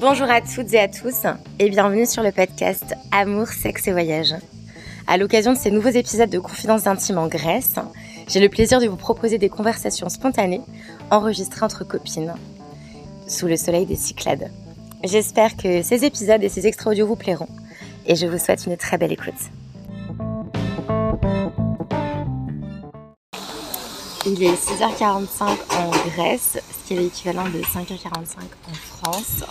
Bonjour à toutes et à tous et bienvenue sur le podcast Amour, sexe et voyage. À l'occasion de ces nouveaux épisodes de Confidences intimes en Grèce, j'ai le plaisir de vous proposer des conversations spontanées enregistrées entre copines sous le soleil des Cyclades. J'espère que ces épisodes et ces extraits audio vous plairont et je vous souhaite une très belle écoute. Il est 6h45 en Grèce, ce qui est l'équivalent de 5h45 en France.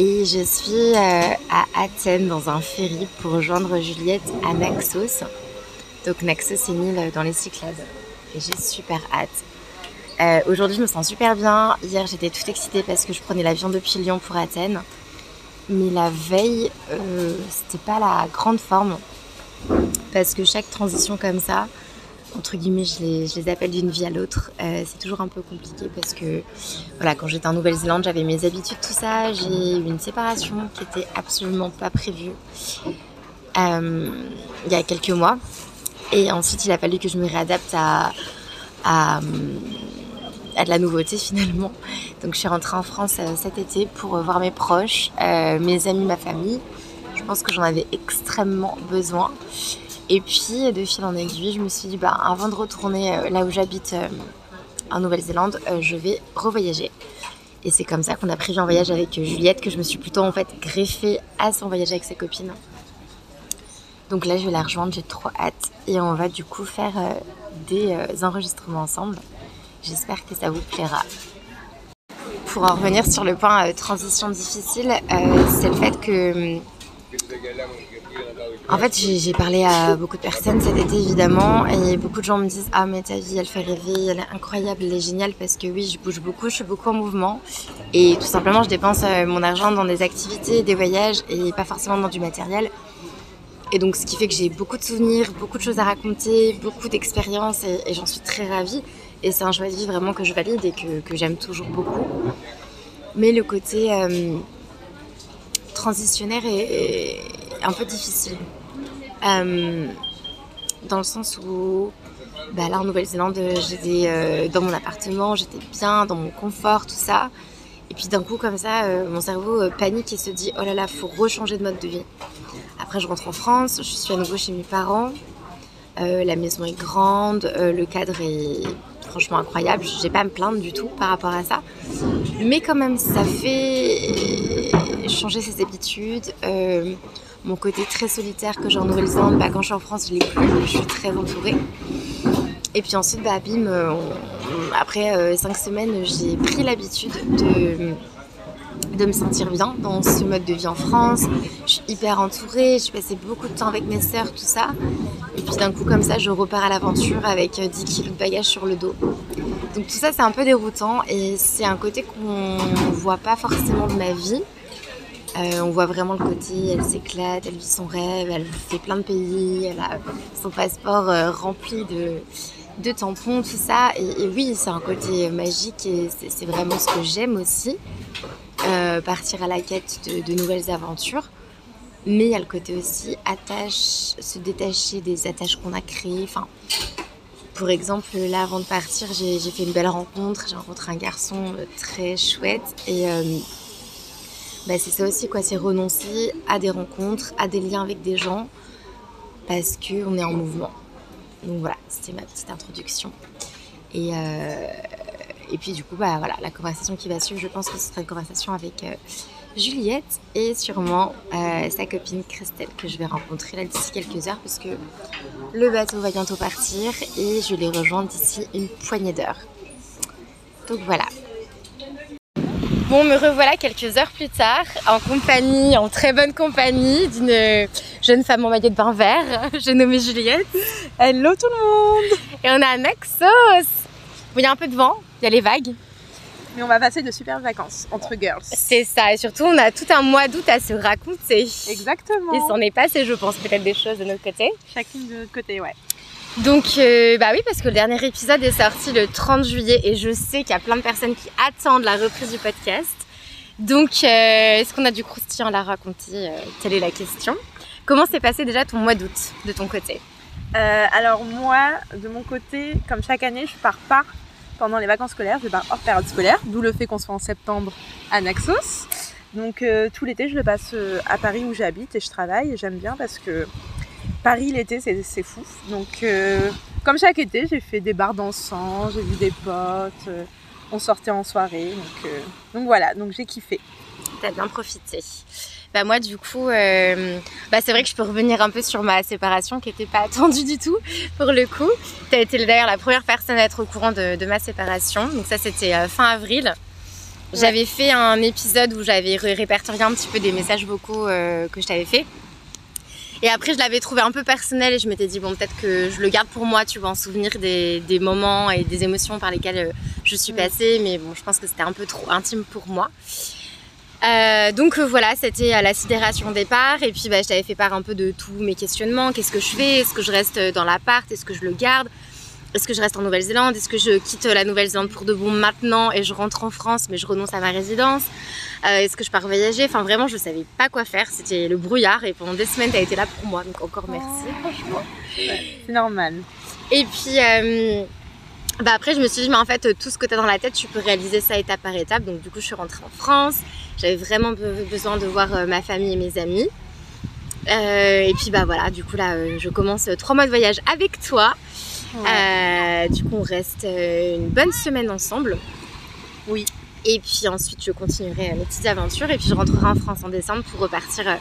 Et je suis euh, à Athènes dans un ferry pour rejoindre Juliette à Naxos. Donc Naxos c'est une île dans les Cyclades. Et j'ai super hâte. Euh, aujourd'hui je me sens super bien. Hier j'étais toute excitée parce que je prenais l'avion depuis Lyon pour Athènes. Mais la veille, euh, c'était pas la grande forme. Parce que chaque transition comme ça, entre guillemets, je les, appelle d'une vie à l'autre. Euh, c'est toujours un peu compliqué parce que, voilà, quand j'étais en Nouvelle-Zélande, j'avais mes habitudes, tout ça. J'ai eu une séparation qui était absolument pas prévue euh, il y a quelques mois. Et ensuite, il a fallu que je me réadapte à, à, de la nouveauté finalement. Donc, je suis rentrée en France euh, cet été pour voir mes proches, mes amis, ma famille. Je pense que j'en avais extrêmement besoin. Et puis, de fil en aiguille, je me suis dit, bah, avant de retourner euh, là où j'habite euh, en Nouvelle-Zélande, euh, je vais revoyager. Et c'est comme ça qu'on a prévu un voyage avec Juliette, que je me suis plutôt en fait greffée à son voyage avec ses copines. Donc là, je vais la rejoindre, j'ai trop hâte. Et on va du coup faire des enregistrements ensemble. J'espère que ça vous plaira. Pour en revenir sur le point transition difficile, c'est le fait que en fait, j'ai parlé à beaucoup de personnes cet été, évidemment, et beaucoup de gens me disent Ah, mais ta vie, elle fait rêver, elle est incroyable, elle est géniale, parce que oui, je bouge beaucoup, je suis beaucoup en mouvement, et tout simplement, je dépense euh, mon argent dans des activités, des voyages, et pas forcément dans du matériel. Et donc, ce qui fait que j'ai beaucoup de souvenirs, beaucoup de choses à raconter, beaucoup d'expériences, et, j'en suis très ravie. Et c'est un choix de vie vraiment que je valide et que, j'aime toujours beaucoup. Mais le côté euh, transitionnaire est un peu difficile. Euh, dans le sens où bah là en Nouvelle-Zélande, j'étais euh, dans mon appartement, j'étais bien, dans mon confort, tout ça. Et puis d'un coup, comme ça, euh, mon cerveau panique et se dit Oh là là, faut rechanger de mode de vie. Après, je rentre en France, je suis à nouveau chez mes parents. la maison est grande, le cadre est franchement incroyable. Je n'ai pas à me plaindre du tout par rapport à ça. Mais quand même, ça fait changer ses habitudes mon côté très solitaire que j'ai en Nouvelle-Zélande, bah, quand je suis en France, je l'ai plus, je suis très entourée. Et puis ensuite, bah, bim, euh, après euh, cinq semaines, j'ai pris l'habitude de, me sentir bien dans ce mode de vie en France. Je suis hyper entourée, j'ai passé beaucoup de temps avec mes sœurs, tout ça. Et puis d'un coup, comme ça, je repars à l'aventure avec 10 euh, kilos de bagages sur le dos. Donc tout ça, c'est un peu déroutant et c'est un côté qu'on ne voit pas forcément de ma vie. Euh, on voit vraiment le côté, elle s'éclate, elle vit son rêve, elle fait plein de pays, elle a son passeport euh, rempli de, tampons, tout ça. Et, oui, c'est un côté magique et c'est vraiment ce que j'aime aussi. Euh, partir à la quête de, nouvelles aventures. Mais il y a le côté aussi attache, se détacher des attaches qu'on a créées. Enfin, pour exemple, là, avant de partir, j'ai fait une belle rencontre. J'ai rencontré un garçon très chouette et bah, c'est ça aussi, quoi. C'est renoncer à des rencontres, à des liens avec des gens, parce qu'on est en mouvement. Donc voilà, c'était ma petite introduction. Et, euh, et puis du coup, bah, voilà, la conversation qui va suivre, je pense que ce sera une conversation avec euh, Juliette et sûrement euh, sa copine Christelle que je vais rencontrer là d'ici quelques heures parce que le bateau va bientôt partir et je les rejoins d'ici une poignée d'heures. Donc voilà, Bon, me revoilà quelques heures plus tard, en compagnie, en très bonne compagnie d'une jeune femme en maillot de bain vert. J'ai nommé Juliette. Hello tout le monde Et on a Naxos Il y a un peu de vent, il y a les vagues. Mais on va passer de super vacances entre girls. C'est ça, et surtout on a tout un mois d'août à se raconter. Exactement. Et s'en est passé, je pense, peut-être des choses de notre côté. Chacune de notre côté, ouais. Donc, euh, bah oui, parce que le dernier épisode est sorti le 30 juillet et je sais qu'il y a plein de personnes qui attendent la reprise du podcast. Donc, euh, est-ce qu'on a du croustillant à la raconter euh, Telle est la question. Comment s'est passé déjà ton mois d'août de ton côté Alors, moi, de mon côté, comme chaque année, je pars pas pendant les vacances scolaires, je pars hors période scolaire, d'où le fait qu'on soit en septembre à Naxos. Donc euh, tout l'été, je le passe euh, à Paris où j'habite et je travaille. Et j'aime bien parce que Paris l'été, c'est fou. Donc euh, comme chaque été, j'ai fait des bars dansants, j'ai vu des potes, euh, on sortait en soirée. Donc, euh, donc voilà, donc j'ai kiffé. T'as bien profité. Bah moi du coup, euh, bah c'est vrai que je peux revenir un peu sur ma séparation qui n'était pas attendue du tout pour le coup. T'as été d'ailleurs la première personne à être au courant de, de ma séparation. Donc ça c'était euh, fin avril. J'avais fait un épisode où j'avais ré- répertorié un petit peu des messages vocaux euh, que je t'avais fait. Et après, je l'avais trouvé un peu personnel et je m'étais dit, bon, peut-être que je le garde pour moi, tu vois, en souvenir des, des moments et des émotions par lesquelles euh, je suis Mm. passée. Mais bon, je pense que c'était un peu trop intime pour moi. Euh, donc euh, voilà, c'était euh, la sidération au départ. Et puis, bah, je t'avais fait part un peu de tous mes questionnements. Qu'est-ce que je fais? Est-ce que je reste dans l'appart? Est-ce que je le garde? Est-ce que je reste en Nouvelle-Zélande? Est-ce que je quitte la Nouvelle-Zélande pour de bon maintenant et je rentre en France mais je renonce à ma résidence? Euh, Est-ce que je pars voyager? Enfin, vraiment, je savais pas quoi faire. C'était le brouillard et pendant des semaines, t'as été là pour moi. Donc, encore merci, franchement. C'est normal. Et puis, euh, bah après, je me suis dit, mais en fait, tout ce que tu as dans la tête, tu peux réaliser ça étape par étape. Donc, du coup, je suis rentrée en France. J'avais vraiment be- besoin de voir euh, ma famille et mes amis. Euh, et puis, bah voilà, du coup, là, je commence trois mois de voyage avec toi. Euh, du coup, on reste euh, une bonne semaine ensemble. Oui. Et puis ensuite, je continuerai euh, mes petites aventures. Et puis, je rentrerai en France en décembre pour repartir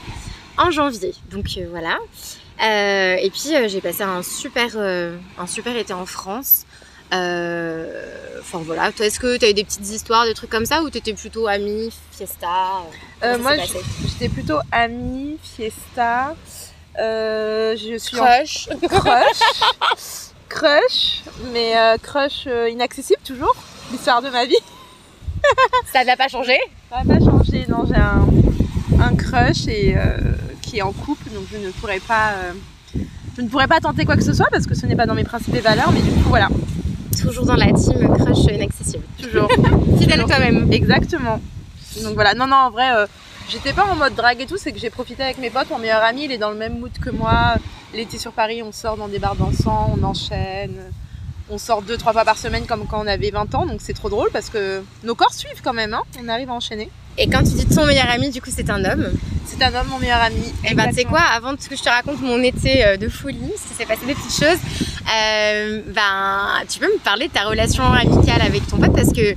en janvier. Donc euh, voilà. Euh, et puis, euh, j'ai passé un super, un super été en France. Enfin voilà. Toi, est-ce que tu as eu des petites histoires, des trucs comme ça ou t'étais plutôt amie, fiesta moi, j'étais plutôt amie, fiesta. Je suis en Crush. crush. mais euh, crush euh, inaccessible toujours. L'histoire de ma vie. Ça n'a pas changé? Ça n'a pas changé. Non, j'ai un, un crush et, euh, qui est en couple, donc je ne pourrais pas. je ne pourrais pas tenter quoi que ce soit parce que ce n'est pas dans mes principes et valeurs, mais du coup, voilà, Toujours dans la team crush inaccessible. toujours. Fidèle quand même. Exactement. Donc voilà, non, non, en vrai, j'étais pas en mode drague et tout, c'est que j'ai profité avec mes potes. Mon meilleur ami, il est dans le même mood que moi. L'été sur Paris, on sort dans des bars dansants, on enchaîne. On sort deux, trois fois par semaine comme quand on avait 20 ans, donc c'est trop drôle parce que nos corps suivent quand même, hein. on arrive à enchaîner. Et quand tu dis ton meilleur ami, du coup, c'est un homme? C'est un homme, mon meilleur ami. Et ben, tu sais quoi, avant que je te raconte mon été euh, de folie, parce qu'il s'est passé des petites choses, euh, ben, tu peux me parler de ta relation amicale avec ton pote parce que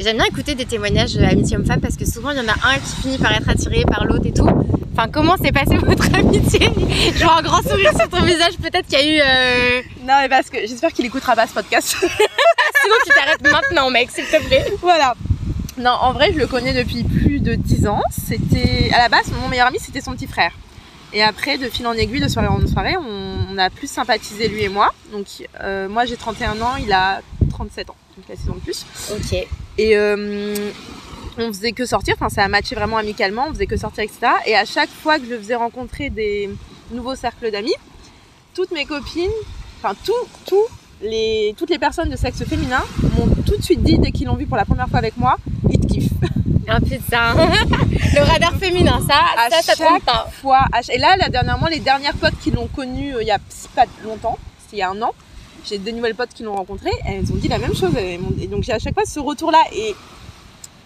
j'aime bien écouter des témoignages amitié homme-femme parce que souvent il y en a un qui finit par être attiré par l'autre et tout. Enfin, comment s'est passée votre amitié Je vois un grand sourire sur ton visage, peut-être qu'il y a eu. euh, Non, mais parce que j'espère qu'il écoutera pas ce podcast. Sinon, tu t'arrêtes maintenant, mec, s'il te plaît. voilà. Non, en vrai, je le connais depuis plus de 10 ans. C'était à la base, mon meilleur ami, c'était son petit frère. Et après, de fil en aiguille, de soirée en soirée, on, on a plus sympathisé lui et moi. Donc, euh, moi, j'ai 31 ans, il a 37 ans, donc il a 6 ans de plus. Ok. Et euh, on faisait que sortir, enfin, ça a matché vraiment amicalement, on faisait que sortir, etc. Et à chaque fois que je faisais rencontrer des nouveaux cercles d'amis, toutes mes copines, enfin, tout, tout les, toutes les personnes de sexe féminin m'ont tout de suite dit, dès qu'ils l'ont vu pour la première fois avec moi, ils te kiffent. Un putain. Le radar féminin, ça, À ça, ça chaque pas. fois. à Et là, là, dernièrement, les dernières potes qui l'ont connu euh, il y a pas longtemps, c'était il y a un an, j'ai des nouvelles potes qui l'ont rencontré, elles ont dit la même chose. Et donc j'ai à chaque fois ce retour-là. Et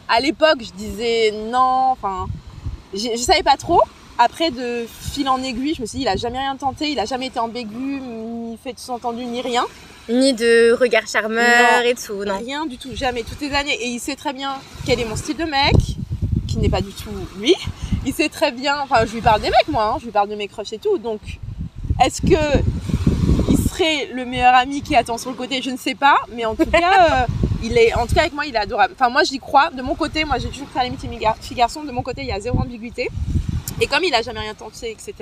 à l'époque, je disais non, enfin, je savais pas trop. Après, de fil en aiguille, je me suis dit, il a jamais rien tenté, il a jamais été ambigu, ni fait sous-entendu, ni rien. Ni de regard charmeur Non. et tout, non. Rien du tout, jamais, toutes les années. Et il sait très bien quel est mon style de mec, qui n'est pas du tout lui. Il sait très bien, enfin, je lui parle des mecs, moi, hein, je lui parle de mes crushs et tout. Donc, est-ce que il serait le meilleur ami qui attend sur le côté Je ne sais pas, mais en tout cas, euh, il est, en tout cas, avec moi, il est adorable. Enfin, moi, j'y crois. De mon côté, moi, j'ai toujours fait l'amitié fille-garçon. De mon côté, il y a zéro ambiguïté. Et comme il a jamais rien tenté, etc.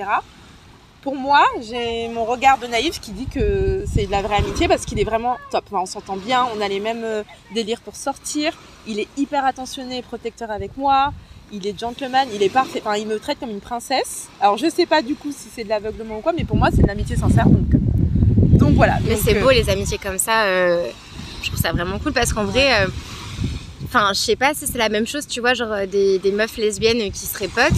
Pour moi, j'ai mon regard de naïf qui dit que c'est de la vraie amitié parce qu'il est vraiment top. Enfin, on s'entend bien, on a les mêmes euh, délires pour sortir. Il est hyper attentionné et protecteur avec moi. Il est gentleman, il est parfait. Enfin, il me traite comme une princesse. Alors, je sais pas du coup si c'est de l'aveuglement ou quoi, mais pour moi, c'est de l'amitié sincère. Donc, donc voilà. Mais c'est euh, beau les amitiés comme ça. euh, je trouve ça vraiment cool parce qu'en vrai, euh, enfin, je sais pas si c'est la même chose, tu vois, genre des, des meufs lesbiennes qui seraient potes.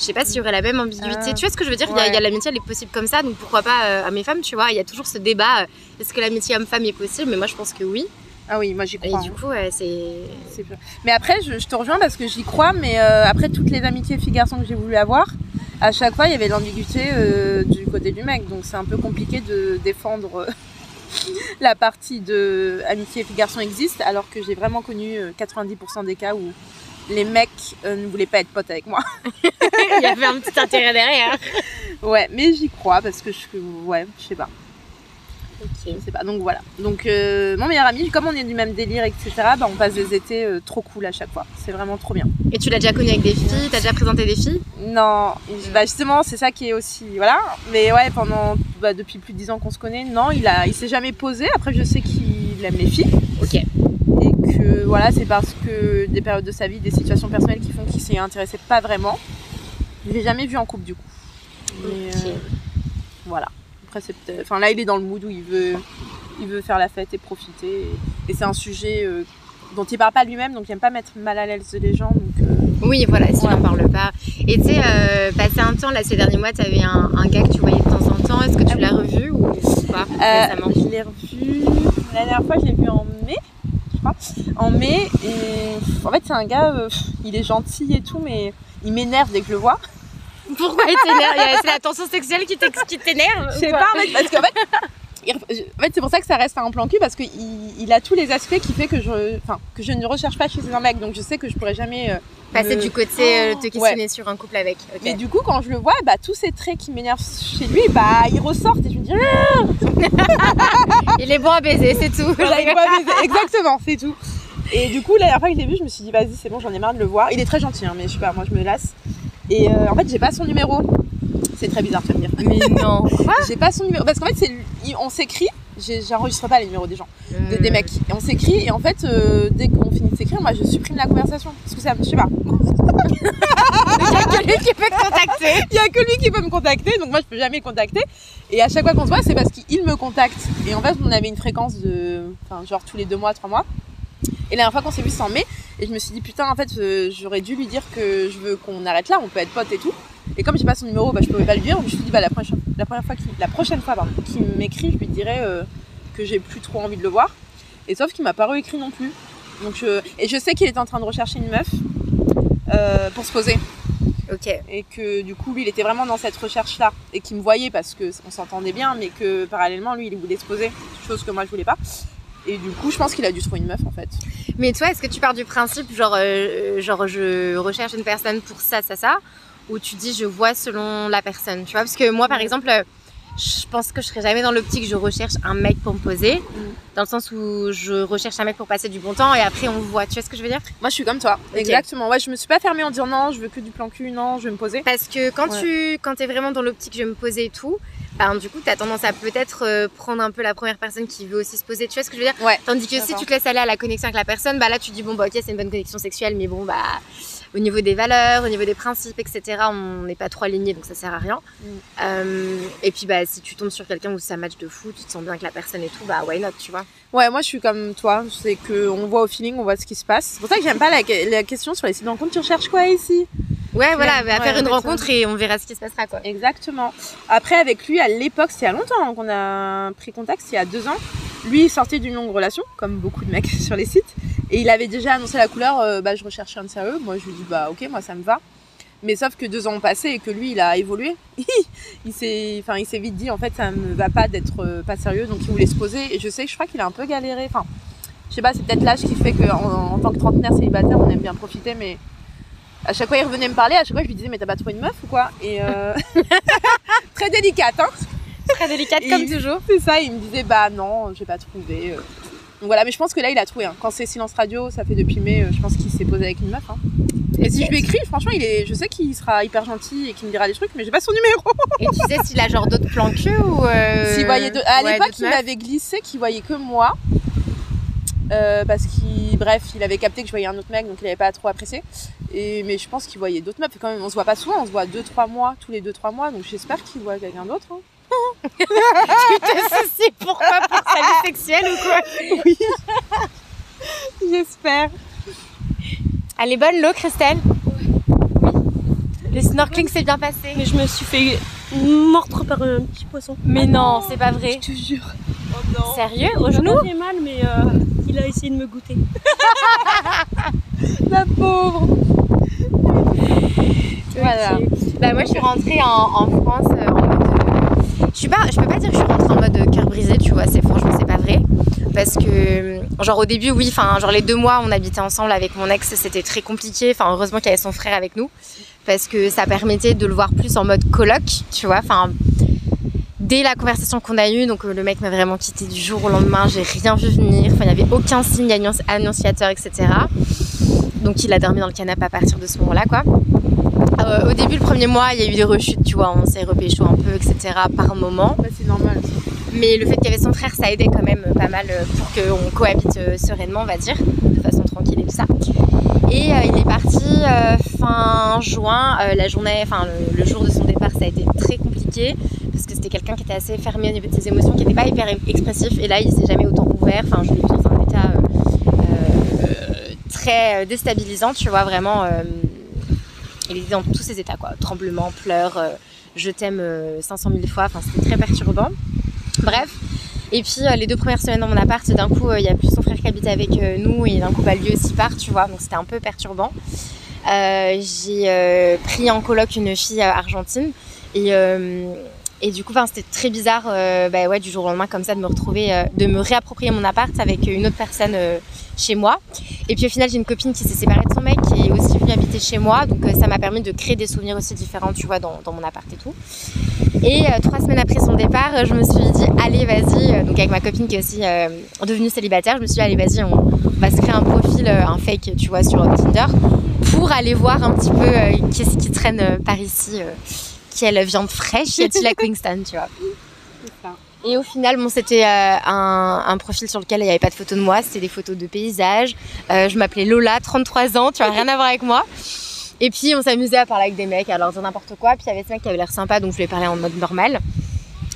Je sais pas s'il y aurait la même ambiguïté. Ah, tu vois ce que je veux dire? Il y a- l'amitié, elle est possible comme ça, donc pourquoi pas euh, à mes femmes, tu vois? Il y a toujours ce débat euh, est-ce que l'amitié homme-femme est possible? Mais moi, je pense que oui. Ah oui, moi j'y Et crois. du hein. coup, ouais, c'est. Mais après, je, je te rejoins parce que j'y crois, mais après toutes les amitiés filles-garçons que j'ai voulu avoir, à chaque fois il y avait l'ambiguïté euh, du côté du mec. Donc c'est un peu compliqué de défendre euh, la partie de amitié filles-garçons existe, alors que j'ai vraiment connu euh, 90% des cas où les mecs euh, ne voulaient pas être potes avec moi. Il y avait un petit intérêt derrière. ouais, mais j'y crois parce que je. Ouais, je sais pas. Ok. Je sais pas. Donc voilà. Donc euh, mon meilleur ami, comme on est du même délire, etc., bah, on passe des étés euh, trop cool à chaque fois. C'est vraiment trop bien. Et tu l'as déjà connu avec des filles? T'as déjà présenté des filles? Non, bah justement, c'est ça qui est aussi. Voilà. Mais ouais, pendant. bah, depuis plus de 10 ans qu'on se connaît, non, il, a, il s'est jamais posé. Après, je sais qu'il aime les filles. Ok. Et que voilà, c'est parce que des périodes de sa vie, des situations personnelles qui font qu'il s'y intéressait pas vraiment. Je l'ai jamais vu en couple du coup. Mais, Ok. euh, voilà. Après, c'est peut-être. Enfin, là, il est dans le mood où il veut, il veut faire la fête et profiter. Et, et c'est un sujet euh, dont il parle pas lui-même, donc il aime pas mettre mal à l'aise les gens. Donc, euh, Oui, voilà, si Ouais. on parle pas. Et tu sais, euh, passé un temps, là, ces derniers mois, t'avais un, un gars que tu voyais de temps en temps. Est-ce que tu l'as revu ou pas Euh, récemment? je l'ai revu. La dernière fois, je l'ai vu en mai, je crois. En mai, et en fait, c'est un gars, il est gentil et tout, mais il m'énerve dès que je le vois. Pourquoi il t'énerve? C'est la tension sexuelle qui t'énerve Je sais pas, en fait, parce qu'en fait, il- en fait, c'est pour ça que ça reste un plan cul, parce qu'il il a tous les aspects qui fait que je, enfin, que je ne recherche pas chez un mec, donc je sais que je pourrais jamais. euh, Passer me- du côté, euh, te Ouais. questionner sur un couple avec. Ok. Mais du coup, quand je le vois, bah, tous ces traits qui m'énervent chez lui, bah, ils ressortent et je me dis, Ah Il est bon à baiser, c'est tout. Il voit mes- Exactement, c'est tout. Et du coup, la dernière fois que je l'ai vu, je me suis dit, vas-y, c'est bon, j'en ai marre de le voir. Il est très gentil, hein, mais je sais pas, moi je me lasse. Et euh, en fait, j'ai pas son numéro. C'est très bizarre, vas me dire. Mais non. J'ai pas son numéro. Parce qu'en fait, on s'écrit. J'enregistre pas les numéros des gens, des, Euh. des mecs. Et on s'écrit, et en fait, euh, dès qu'on finit de s'écrire, moi je supprime la conversation. Parce que ça, je sais pas. Il y a que lui qui peut te contacter. Il y a que lui qui peut me contacter, donc moi je peux jamais le contacter. Et à chaque fois qu'on se voit, c'est parce qu'il me contacte. Et en fait, on avait une fréquence de. Enfin, genre tous les deux mois, trois mois. Et la dernière fois qu'on s'est vu, c'est en mai. Et je me suis dit, putain, en fait, euh, j'aurais dû lui dire que je veux qu'on arrête là, on peut être potes et tout. Et comme j'ai pas son numéro, bah, je pouvais pas lui dire. Donc je me suis dit, bah, la prochaine, la première fois qu'il, la prochaine fois, pardon, qu'il m'écrit, je lui dirais euh, que j'ai plus trop envie de le voir. Et sauf qu'il m'a pas réécrit non plus. Donc je, et je sais qu'il était en train de rechercher une meuf euh, pour se poser Ok. et que du coup lui il était vraiment dans cette recherche là et qu'il me voyait parce que on s'entendait bien mais que parallèlement lui il voulait se poser chose que moi je voulais pas et du coup je pense qu'il a dû trouver une meuf en fait Mais toi, est-ce que tu pars du principe, genre, euh, genre, je recherche une personne pour ça, ça, ça, ou tu dis je vois selon la personne, tu vois? Parce que moi, par Ouais. exemple, euh, je pense que je serais jamais dans l'optique je recherche un mec pour me poser, Mm. dans le sens où je recherche un mec pour passer du bon temps et après on voit. Tu vois ce que je veux dire? Moi je suis comme toi exactement ouais je me suis pas fermée en disant non je veux que du plan cul non je vais me poser Parce que quand Ouais. tu quand es vraiment dans l'optique je vais me poser et tout, ben, du coup, tu as tendance à peut-être euh, prendre un peu la première personne qui veut aussi se poser. Tu vois ce que je veux dire? Ouais Tandis que si tu te laisses aller à la connexion avec la personne, bah là tu dis bon bah ok c'est une bonne connexion sexuelle, mais bon bah au niveau des valeurs, au niveau des principes, etc. On n'est pas trop alignés donc ça sert à rien. Mm. Euh, et puis bah si tu tombes sur quelqu'un où ça match de fou, tu te sens bien avec la personne et tout, bah why not, tu vois? ouais moi je suis comme toi c'est que on voit au feeling on voit ce qui se passe c'est pour ça que j'aime pas la, la question sur les sites de rencontre tu recherches quoi ici? Ouais voilà, Ouais, bah, faire une exactement. rencontre et on verra ce qui se passera quoi. Exactement. Après, avec lui, à l'époque, c'est il y a longtemps hein, qu'on a pris contact, c'est il y a deux ans. Lui, il sortait d'une longue relation, comme beaucoup de mecs sur les sites. Et il avait déjà annoncé la couleur, euh, bah, je recherchais un de sérieux. Moi, je lui dis, bah, ok, moi, ça me va. Mais sauf que deux ans ont passé et que lui, il a évolué. il s'est enfin, il s'est vite dit, en fait, ça me va pas d'être euh, pas sérieux. Donc, il voulait se poser. Et je sais que je crois qu'il a un peu galéré. Enfin, je sais pas, c'est peut-être l'âge qui fait qu'en en tant que trentenaire célibataire, on aime bien profiter. Mais à chaque fois, il revenait me parler. À chaque fois, je lui disais, mais t'as pas trouvé une meuf ou quoi? Et euh, très délicate, hein Très délicate comme toujours. C'est ça, il me disait, bah non, j'ai pas trouvé. Donc voilà, mais je pense que là, il a trouvé. hein. Quand c'est silence radio, ça fait depuis mai, euh, je pense qu'il s'est posé avec une meuf. hein. Et si je lui écris, franchement, il est, je sais qu'il sera hyper gentil et qu'il me dira des trucs, mais j'ai pas son numéro. Et tu sais s'il a genre d'autres plans que ou euh... S'il voyait de- À ouais, l'époque, il m'avait glissé qu'il voyait que moi. Euh, parce qu'il, bref, il avait capté que je voyais un autre mec, donc il avait pas trop apprécié. Et, mais je pense qu'il voyait d'autres meufs. Quand même, on se voit pas souvent, on se voit 2-3 mois, tous les 2-3 mois, donc j'espère qu'il voit quelqu'un d'autre. hein. Tu te soucies pourquoi pour sa vie sexuelle ou quoi Oui. J'espère. Elle est bonne l'eau, Christelle? Le snorkeling s'est bien passé. Mais je me suis fait mordre par un petit poisson. Mais non, c'est pas vrai. Je te jure. Sérieux Au Au genou J'ai mal, mais euh, il a essayé de me goûter. La pauvre. Voilà. Bah moi je suis rentrée en, en France euh, en mode. euh, Je pas, je peux pas dire que je suis rentrée en mode euh, cœur brisé, tu vois. C'est franchement c'est pas vrai parce que euh, genre au début oui, enfin genre les deux mois on habitait ensemble avec mon ex, c'était très compliqué. Enfin heureusement qu'il y avait son frère avec nous parce que ça permettait de le voir plus en mode coloc, tu vois. Enfin dès la conversation qu'on a eue, donc euh, le mec m'a vraiment quitté du jour au lendemain, j'ai rien vu venir. Il y avait aucun signe annonci- annonciateur, etc. Donc il a dormi dans le canapé à partir de ce moment-là quoi. Euh, au début, le premier mois, il y a eu des rechutes, tu vois, on s'est repécho un peu, etc. par moment. Bah, c'est normal. Mais le fait qu'il y avait son frère, ça aidait quand même pas mal euh, pour qu'on cohabite euh, sereinement, on va dire, de façon tranquille et tout ça. Et euh, il est parti euh, fin juin, euh, la journée, enfin le, le jour de son départ, ça a été très compliqué parce que c'était quelqu'un qui était assez fermé au niveau de ses émotions, qui n'était pas hyper expressif. Et là, il s'est jamais autant ouvert. Enfin, je l'ai vu dans un état très déstabilisant, tu vois, vraiment. Euh, il était dans tous ses états, quoi. Tremblement, pleurs, euh, je t'aime euh, 500 000 fois. Enfin, c'était très perturbant. Bref. Et puis, euh, les deux premières semaines dans mon appart, d'un coup, euh, il y a plus son frère qui habite avec euh, nous et d'un coup, bah, lui aussi part, tu vois. Donc, c'était un peu perturbant. Euh, j'ai euh, pris en coloc une fille euh, argentine et, euh, et du coup, c'était très bizarre, euh, bah, ouais, du jour au lendemain, comme ça, de me retrouver, euh, de me réapproprier mon appart avec une autre personne euh, chez moi. Et puis au final, j'ai une copine qui s'est séparée de son mec qui est aussi venue habiter chez moi. Donc euh, ça m'a permis de créer des souvenirs aussi différents, tu vois, dans, mon appart et tout. Et euh, trois semaines après son départ, euh, je me suis dit, allez, vas-y. Euh, Donc avec ma copine qui est aussi euh, devenue célibataire, je me suis dit, allez, vas-y, on, va se créer un profil, euh, un fake, tu vois, sur euh, Tinder pour aller voir un petit peu euh, qui est-ce qui traîne euh, par ici. Quelle viande fraîche y a-t-il à Queenstown, tu vois. Et au final, bon, c'était euh, un, un profil sur lequel il n'y avait pas de photos de moi, c'était des photos de paysages. Euh, je m'appelais Lola, 33 ans, tu vois, rien à voir avec moi. Et puis on s'amusait à parler avec des mecs, à leur dire n'importe quoi. Puis il y avait ce mec qui avait l'air sympa, donc je lui ai parlé en mode normal.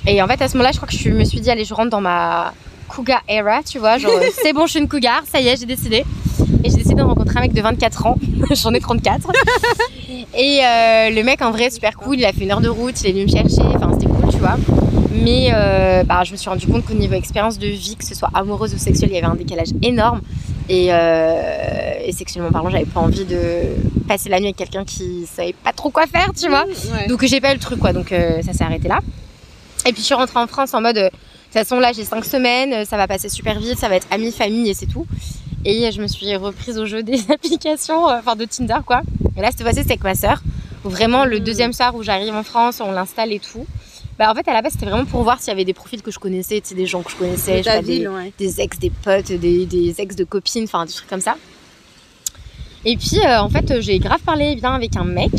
Et en fait, à ce moment-là, je crois que je me suis dit, allez, je rentre dans ma cougar era, tu vois, genre c'est bon, je suis une cougar, ça y est, j'ai décidé. De rencontrer un mec de 24 ans, j'en ai 34. Et euh, le mec, en vrai, super cool, il a fait une heure de route, il est venu me chercher, enfin c'était cool, tu vois. Mais euh, bah, je me suis rendu compte qu'au niveau expérience de vie, que ce soit amoureuse ou sexuelle, il y avait un décalage énorme. Et, euh, et sexuellement parlant, j'avais pas envie de passer la nuit avec quelqu'un qui savait pas trop quoi faire, tu vois. Ouais. Donc j'ai pas eu le truc, quoi. Donc euh, ça s'est arrêté là. Et puis je suis rentrée en France en mode, de toute façon là j'ai 5 semaines, ça va passer super vite, ça va être amis, famille et c'est tout. Et je me suis reprise au jeu des applications, euh, enfin de Tinder quoi. Et là cette fois-ci c'était avec ma sœur. Vraiment le Mm. deuxième soir où j'arrive en France, on l'installe et tout. Bah en fait à la base c'était vraiment pour voir s'il y avait des profils que je connaissais, des gens que je connaissais, je sais des, ville, ouais. des ex, des potes, des, des ex de copines, enfin des trucs comme ça. Et puis euh, en fait j'ai grave parlé bien avec un mec,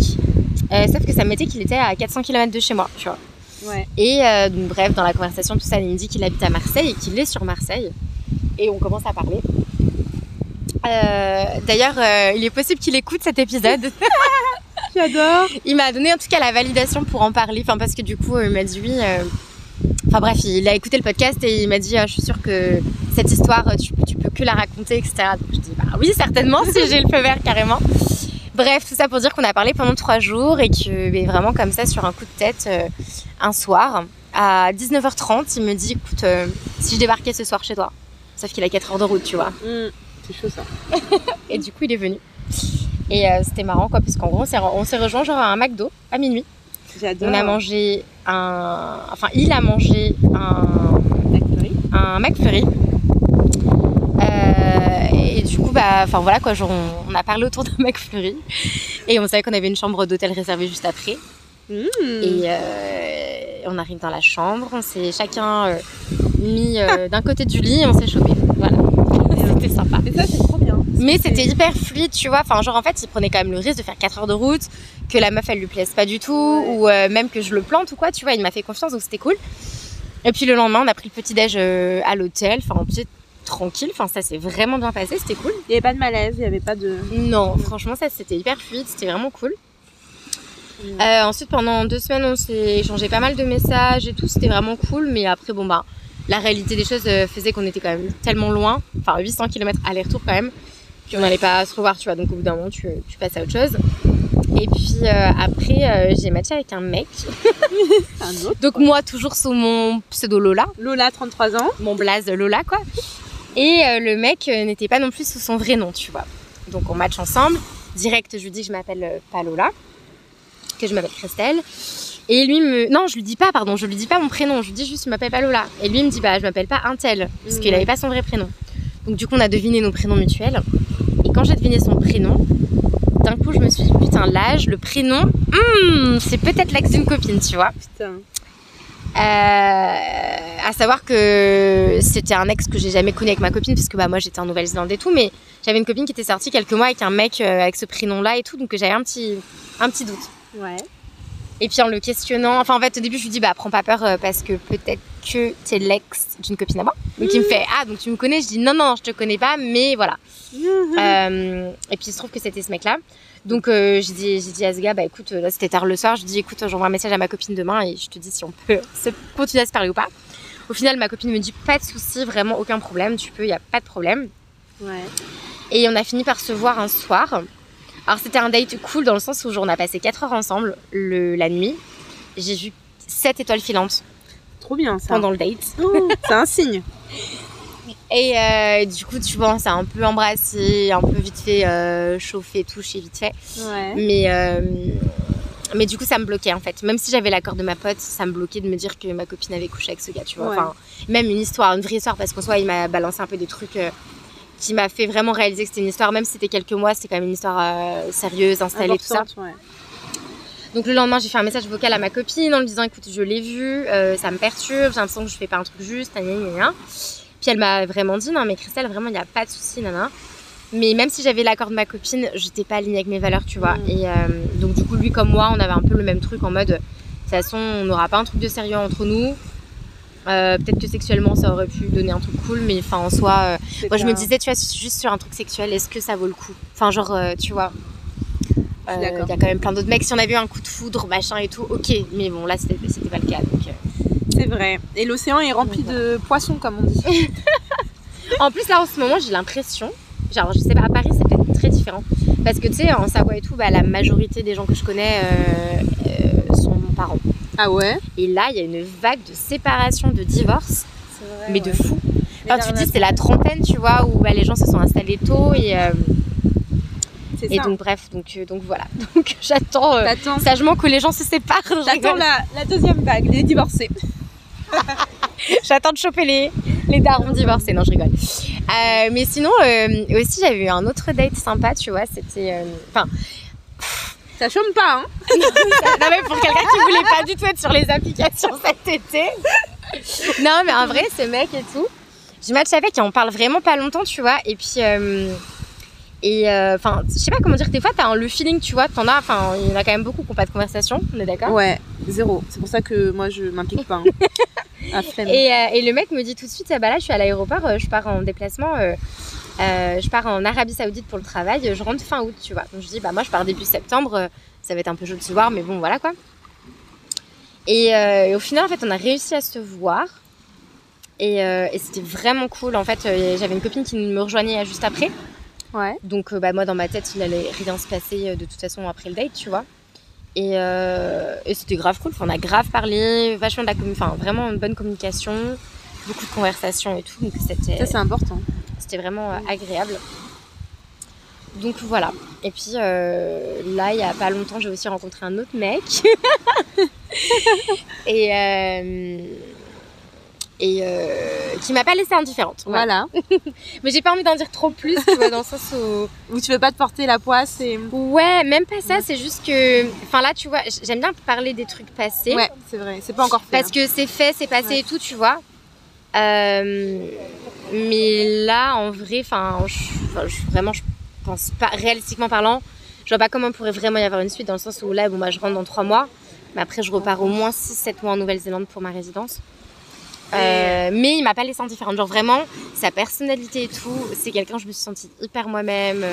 euh, sauf que ça me mettait qu'il était à 400 km de chez moi, tu vois. Ouais. Et euh, donc bref, dans la conversation, tout ça, il me dit qu'il habite à Marseille et qu'il est sur Marseille. Et on commence à parler. Euh, D'ailleurs, euh, il est possible qu'il écoute cet épisode. J'adore. il m'a donné en tout cas la validation pour en parler, enfin parce que du coup, euh, il m'a dit oui. Enfin bref, il a écouté le podcast et il m'a dit, Ah, je suis sûre que cette histoire, tu, tu peux que la raconter, etc. Donc je dis, bah oui, certainement, si j'ai le feu vert carrément. Bref, tout ça pour dire qu'on a parlé pendant trois jours et que vraiment comme ça, sur un coup de tête, euh, un soir, à 19h30, il me dit, écoute, euh, si je débarquais ce soir chez toi, sauf qu'il a 4 heures de route, tu vois. Mm. C'est chaud ça. Et du coup, il est venu. Et euh, c'était marrant, quoi, parce qu'en gros, on s'est rejoint genre à un McDo à minuit. J'adore. On a mangé un... Enfin, il a mangé un, McFlurry. un McFlurry. Euh, et du coup, bah, enfin voilà quoi, genre, on, on a parlé autour d'un McFlurry. Et on savait qu'on avait une chambre d'hôtel réservée juste après. Mm. Et euh, on arrive dans la chambre, on s'est chacun mis d'un côté du lit et on s'est chopé. Voilà. C'était sympa. Et ça, c'est trop bien. Mais c'était hyper fluide, tu vois. Enfin, genre, en fait, il prenait quand même le risque de faire 4 heures de route, que la meuf, elle lui plaise pas du tout, Ouais. ou euh, même que je le plante ou quoi, tu vois. Il m'a fait confiance, donc c'était cool. Et puis le lendemain, on a pris le petit-déj euh, à l'hôtel, enfin, on était tranquille. Enfin, ça s'est vraiment bien passé, c'était cool. Il n'y avait pas de malaise, il n'y avait pas de. Non, franchement, ça, c'était hyper fluide, c'était vraiment cool. Euh, ensuite, pendant deux semaines, on s'est échangé pas mal de messages et tout, c'était vraiment cool. Mais après, bon, bah, la réalité des choses euh, faisait qu'on était quand même tellement loin, enfin 800 km aller-retour quand même, puis on n'allait pas se revoir, tu vois. Donc au bout d'un moment, tu, tu passes à autre chose. Et puis euh, après, euh, j'ai matché avec un mec. Un autre. Donc moi, toujours sous mon pseudo Lola, Lola, 33 ans. mon blaze Lola, quoi. Et euh, le mec n'était pas non plus sous son vrai nom, tu vois. Donc on match ensemble. Direct, je lui dis que je m'appelle euh, Palola, que je m'appelle Christelle. Et lui me. Non, je lui dis pas, pardon, je lui dis pas mon prénom, je lui dis juste je m'appelle Palola. Et lui il me dit bah je m'appelle pas Intel, parce qu'il Mhm. avait pas son vrai prénom. Donc du coup on a deviné nos prénoms mutuels. Et quand j'ai deviné son prénom, d'un coup je me suis dit putain l'âge, le prénom, hmm, c'est peut-être l'ex d'une copine, tu vois. Putain. Euh, à savoir que c'était un ex que j'ai jamais connu avec ma copine, parce que bah, moi j'étais en Nouvelle-Zélande et tout, mais j'avais une copine qui était sortie quelques mois avec un mec euh, avec ce prénom-là et tout, donc j'avais un petit, un petit doute. Ouais. Et puis en le questionnant, enfin en fait au début je lui dis bah prends pas peur euh, parce que peut-être que t'es l'ex d'une copine à moi. Donc il me fait ah donc tu me connais, je dis non non je te connais pas mais voilà. Euh, et puis il se trouve que c'était ce mec-là. Donc euh, j'ai dit, j'ai dit à ce gars, bah écoute, là c'était tard le soir, je dis écoute, j'envoie un message à ma copine demain et je te dis si on peut se continuer à se parler ou pas. Au final, ma copine me dit pas de souci, vraiment aucun problème, tu peux, il y a pas de problème. Ouais. Et on a fini par se voir un soir. Alors c'était un date cool dans le sens où on a passé 4 heures ensemble le, la nuit. J'ai vu 7 étoiles filantes Trop bien ça. pendant le date. Oh, c'est un signe. Et euh, du coup, tu vois, on s'est un peu embrassé, un peu vite fait euh, chauffé, touché vite fait. Ouais. Mais, euh, mais du coup, ça me bloquait en fait. Même si j'avais l'accord de ma pote, ça me bloquait de me dire que ma copine avait couché avec ce gars, tu vois. Ouais. Enfin, même une histoire, une vraie histoire, parce qu'en soi, il m'a balancé un peu des trucs euh, qui m'a fait vraiment réaliser que c'était une histoire, même si c'était quelques mois, c'était quand même une histoire euh, sérieuse, installée, tout ça. Ouais. Donc le lendemain, j'ai fait un message vocal à ma copine en lui disant écoute, je l'ai vu, euh, ça me perturbe, j'ai l'impression que je fais pas un truc juste, gna, gna, gna. Puis elle m'a vraiment dit non mais Christelle, vraiment il n'y a pas de souci, nana. Mais même si j'avais l'accord de ma copine, j'étais pas alignée avec mes valeurs, tu vois. Mm. Et euh, donc du coup, lui comme moi, on avait un peu le même truc en mode de toute façon, on n'aura pas un truc de sérieux entre nous. Euh, Peut-être que sexuellement ça aurait pu donner un truc cool, mais enfin en soi, euh, moi je me disais, tu vois, juste sur un truc sexuel, est-ce que ça vaut le coup? Enfin, genre, euh, tu vois. Il y a quand même plein d'autres mecs. Si on avait eu un coup de foudre, machin et tout, ok. Mais bon, là, c'était c'était pas le cas. Donc. C'est vrai. Et l'océan est rempli de poissons, comme on dit. En plus, là, en ce moment, j'ai l'impression. Genre, je sais pas, à Paris, c'est peut-être très différent. Parce que, tu sais, en Savoie et tout, bah, la majorité des gens que je connais sont parents. Ah ouais Et là, il y a une vague de séparation, de divorce, C'est vrai. mais de fou. Enfin, tu te dis, c'est la trentaine, tu vois, où bah, les gens se sont installés tôt. Et, euh, et ça. donc, bref, donc, euh, donc voilà. Donc, j'attends. euh, sagement que les gens se séparent. rigole. la, la deuxième vague, les divorcés. J'attends de choper les, les darons divorcés. Non, je rigole. Euh, mais sinon, euh, aussi, j'avais eu un autre date sympa, tu vois. C'était. euh, Enfin, Ça chôme pas, hein non, mais pour quelqu'un qui voulait pas du tout être sur les applications cet été. Non, mais en vrai, ce mec et tout. J'ai match avec et on parle vraiment pas longtemps, tu vois. Et puis. euh, et euh, enfin, je sais pas comment dire, des fois, t'as le feeling, tu vois, t'en as, enfin, il y en a quand même beaucoup qui n'ont pas de conversation, on est d'accord? Ouais, zéro. C'est pour ça que moi, je m'implique pas. Hein. À flemme. Et, euh, et le mec me dit tout de suite, ah bah là je suis à l'aéroport, je pars en déplacement, euh, je pars en Arabie Saoudite pour le travail, je rentre fin août, tu vois. Donc je dis, bah moi je pars début septembre, euh, ça va être un peu chaud de se voir, mais bon voilà quoi. Et, euh, et au final, en fait, on a réussi à se voir. Et, euh, et c'était vraiment cool. En fait, j'avais une copine qui me rejoignait juste après. Ouais. Donc, bah, moi, dans ma tête, il allait rien se passer de toute façon après le date, tu vois. Et, et c'était grave cool. Enfin, on a grave parlé, vachement de la enfin, vraiment une bonne communication, beaucoup de conversations et tout. Donc, c'était Ça, c'est important. C'était vraiment euh, agréable. Donc voilà. Et puis euh, là, il y a pas longtemps, j'ai aussi rencontré un autre mec. et euh, et euh, qui m'a pas laissée indifférente. Voilà. Voilà. Mais j'ai pas envie d'en dire trop plus, tu vois, dans le sens où Où tu veux pas te porter la poisse et. ouais, même pas ça. C'est juste que, enfin là, tu vois, j'aime bien parler des trucs passés. Ouais, c'est vrai. C'est pas encore fait. Parce que c'est fait, c'est passé Ouais. et tout, tu vois. Euh, mais là, en vrai, enfin, vraiment, je pense pas, réalistiquement parlant, je vois pas comment pourrait vraiment y avoir une suite dans le sens où là, bon, bah, je rentre dans trois mois, mais après, je repars au moins 6-7 mois en Nouvelle-Zélande pour ma résidence. Euh, mais il m'a pas laissé indifférente. Genre vraiment, sa personnalité et tout, c'est quelqu'un, je me suis sentie hyper moi-même.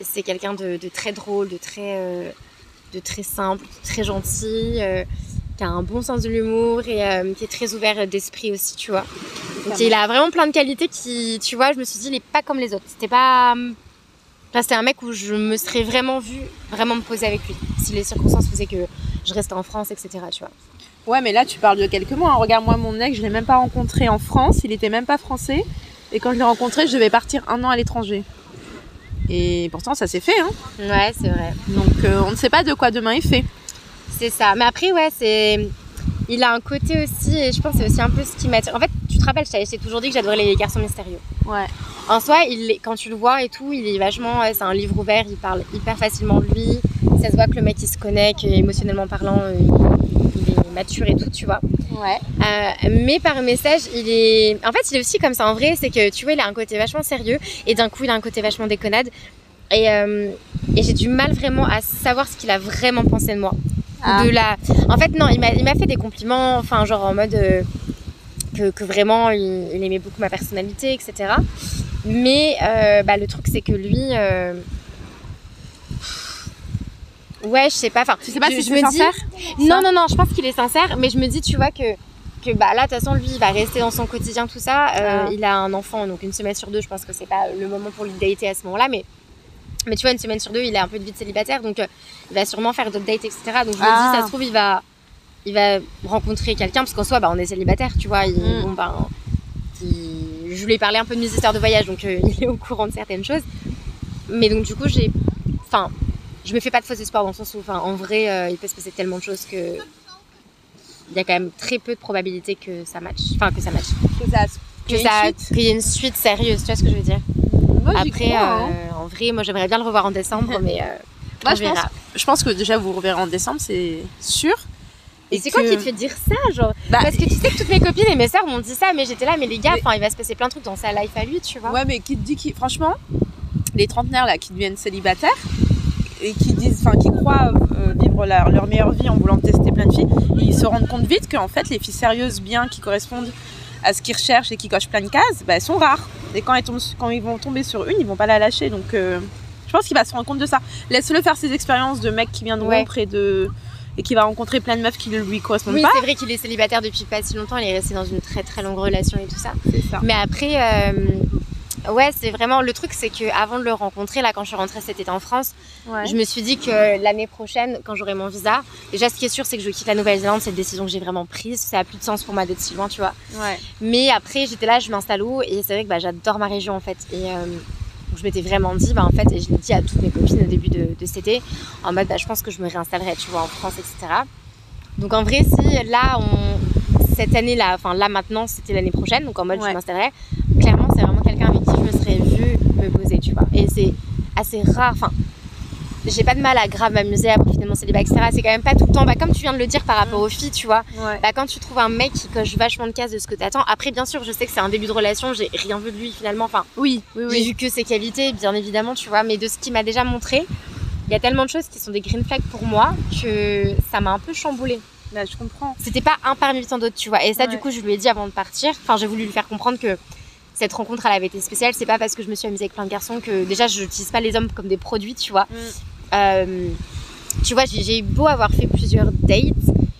C'est quelqu'un de, de très drôle, de très, euh, de très simple, de très gentil, euh, qui a un bon sens de l'humour et euh, qui est très ouvert d'esprit aussi, tu vois. Donc il a vraiment plein de qualités qui, tu vois, je me suis dit, il est pas comme les autres. C'était pas. Enfin, c'était un mec où je me serais vraiment vue, vraiment me poser avec lui. Si les circonstances faisaient que je restais en France, etc. Tu vois. Ouais, mais là, tu parles de quelques mois. hein. Regarde, moi, mon ex, je l'ai même pas rencontré en France. Il était même pas français. Et quand je l'ai rencontré, je devais partir un an à l'étranger. Et pourtant, ça s'est fait. Hein. Ouais, c'est vrai. Donc, euh, on ne sait pas de quoi demain est fait. C'est ça. Mais après, ouais, c'est. Il a un côté aussi, et je pense que c'est aussi un peu ce qui m'attire. En fait, tu te rappelles, je t'avais toujours dit que j'adorais les garçons mystérieux. Ouais. En soi, il quand tu le vois et tout, il est vachement. c'est un livre ouvert, il parle hyper facilement de lui. Ça se voit que le mec, il se connaît, qu'émotionnellement parlant, euh, il est mature et tout, tu vois. Ouais. Euh, mais par message, il est. En fait, il est aussi comme ça en vrai, c'est que tu vois, il a un côté vachement sérieux et d'un coup, il a un côté vachement déconnade. Et, euh, et j'ai du mal vraiment à savoir ce qu'il a vraiment pensé de moi. Ah. De la... En fait, non, il m'a fait des compliments, enfin, genre en mode euh, que, que vraiment il, il aimait beaucoup ma personnalité, etc. Mais euh, bah, le truc, c'est que lui. euh, Ouais, je sais pas. Enfin, Tu sais pas je- si je me dis- sincère non, non, non, je pense qu'il est sincère, mais je me dis, tu vois, que, que bah, là, de toute façon, lui, il va rester dans son quotidien, tout ça. Euh, Ah. Il a un enfant, donc une semaine sur deux, je pense que c'est pas le moment pour lui dater à ce moment-là, mais, mais tu vois, une semaine sur deux, il a un peu de vie de célibataire, donc euh, il va sûrement faire d'autres dates, etc. Donc je me Ah. dis, ça se trouve, il va, il va rencontrer quelqu'un, parce qu'en soi, bah, on est célibataire, tu vois. Il, Mm. bon, bah, il- je lui ai parlé un peu de mes histoires de voyage, donc euh, il est au courant de certaines choses. Mais donc, du coup, j'ai. Enfin, je me fais pas de faux espoirs dans le sens où, enfin, en vrai, euh, il peut se passer tellement de choses que. Il y a quand même très peu de probabilité que ça matche. Enfin, que ça matche. Que ça, Que ça, qu'il y ait une suite sérieuse, tu vois ce que je veux dire? Après, hein. euh, en vrai, moi j'aimerais bien le revoir en décembre, mais euh, Moi, on je pense, verra. je pense que déjà vous reverrez en décembre, c'est sûr. Et c'est quoi qui te fait dire ça, genre? Bah, Parce que tu sais que toutes mes copines et mes sœurs m'ont dit ça, mais j'étais là, mais les gars, Mais- il va se passer plein de trucs dans sa life à lui, tu vois. Ouais, mais qui te dit qui, franchement, les trentenaires là qui deviennent célibataires et qui disent, enfin, qui croient euh, vivre leur, leur meilleure vie en voulant tester plein de filles, ils se rendent compte vite qu'en fait, les filles sérieuses, bien, qui correspondent à ce qu'ils recherchent et qui cochent plein de cases, bah, elles sont rares. Et quand, elles tombent- quand ils vont tomber sur une, ils vont pas la lâcher. Donc, euh, je pense qu'il va se rendre compte de ça. Laisse-le faire ses expériences de mec qui vient de Ouais. rompre et de et qui va rencontrer plein de meufs qui ne lui correspondent Oui, pas. c'est vrai qu'il est célibataire depuis pas si longtemps, il est resté dans une très très longue relation et tout ça. Mais après, euh, ouais, c'est vraiment le truc, c'est que avant de le rencontrer, là, quand je suis rentrée cet été en France, Ouais. je me suis dit que l'année prochaine, quand j'aurai mon visa, déjà, ce qui est sûr, c'est que je quitte la Nouvelle-Zélande, c'est une décision que j'ai vraiment prise. Ça a plus de sens pour moi d'être si loin, tu vois. Ouais. Mais après, j'étais là, je m'installe où Et c'est vrai que bah, j'adore ma région en fait. Et euh, je m'étais vraiment dit, bah, en fait, et je l'ai dit à toutes mes copines au début de, de cet été, en mode, bah, je pense que je me réinstallerai, tu vois, en France, etc. Donc en vrai, si là, on, cette année-là, enfin là maintenant, c'était l'année prochaine, donc en mode, Ouais. je m'installerai, clairement, c'est vraiment quelqu'un qui je me serais vue me poser, tu vois. Et c'est assez rare, enfin. J'ai pas de mal à grave m'amuser, à profiter de mon célibat, etc. C'est quand même pas tout le temps, bah, comme tu viens de le dire par rapport aux filles, tu vois Ouais. bah, quand tu trouves un mec qui coche vachement de cases de ce que t'attends, après bien sûr je sais que c'est un début de relation, j'ai rien vu de lui finalement, enfin Oui, oui, j'ai oui. vu que ses qualités bien évidemment tu vois, mais de ce qu'il m'a déjà montré, il y a tellement de choses qui sont des green flags pour moi que ça m'a un peu chamboulé. Là, je comprends. C'était pas un parmi tant d'autres tu vois, et ça du coup je lui ai dit avant de partir, enfin j'ai voulu lui faire comprendre que cette rencontre elle avait été spéciale, c'est pas parce que je me suis amusée avec plein de garçons que déjà je n'utilise pas les hommes comme des produits tu vois. Mm. Euh, tu vois, j'ai beau avoir fait plusieurs dates,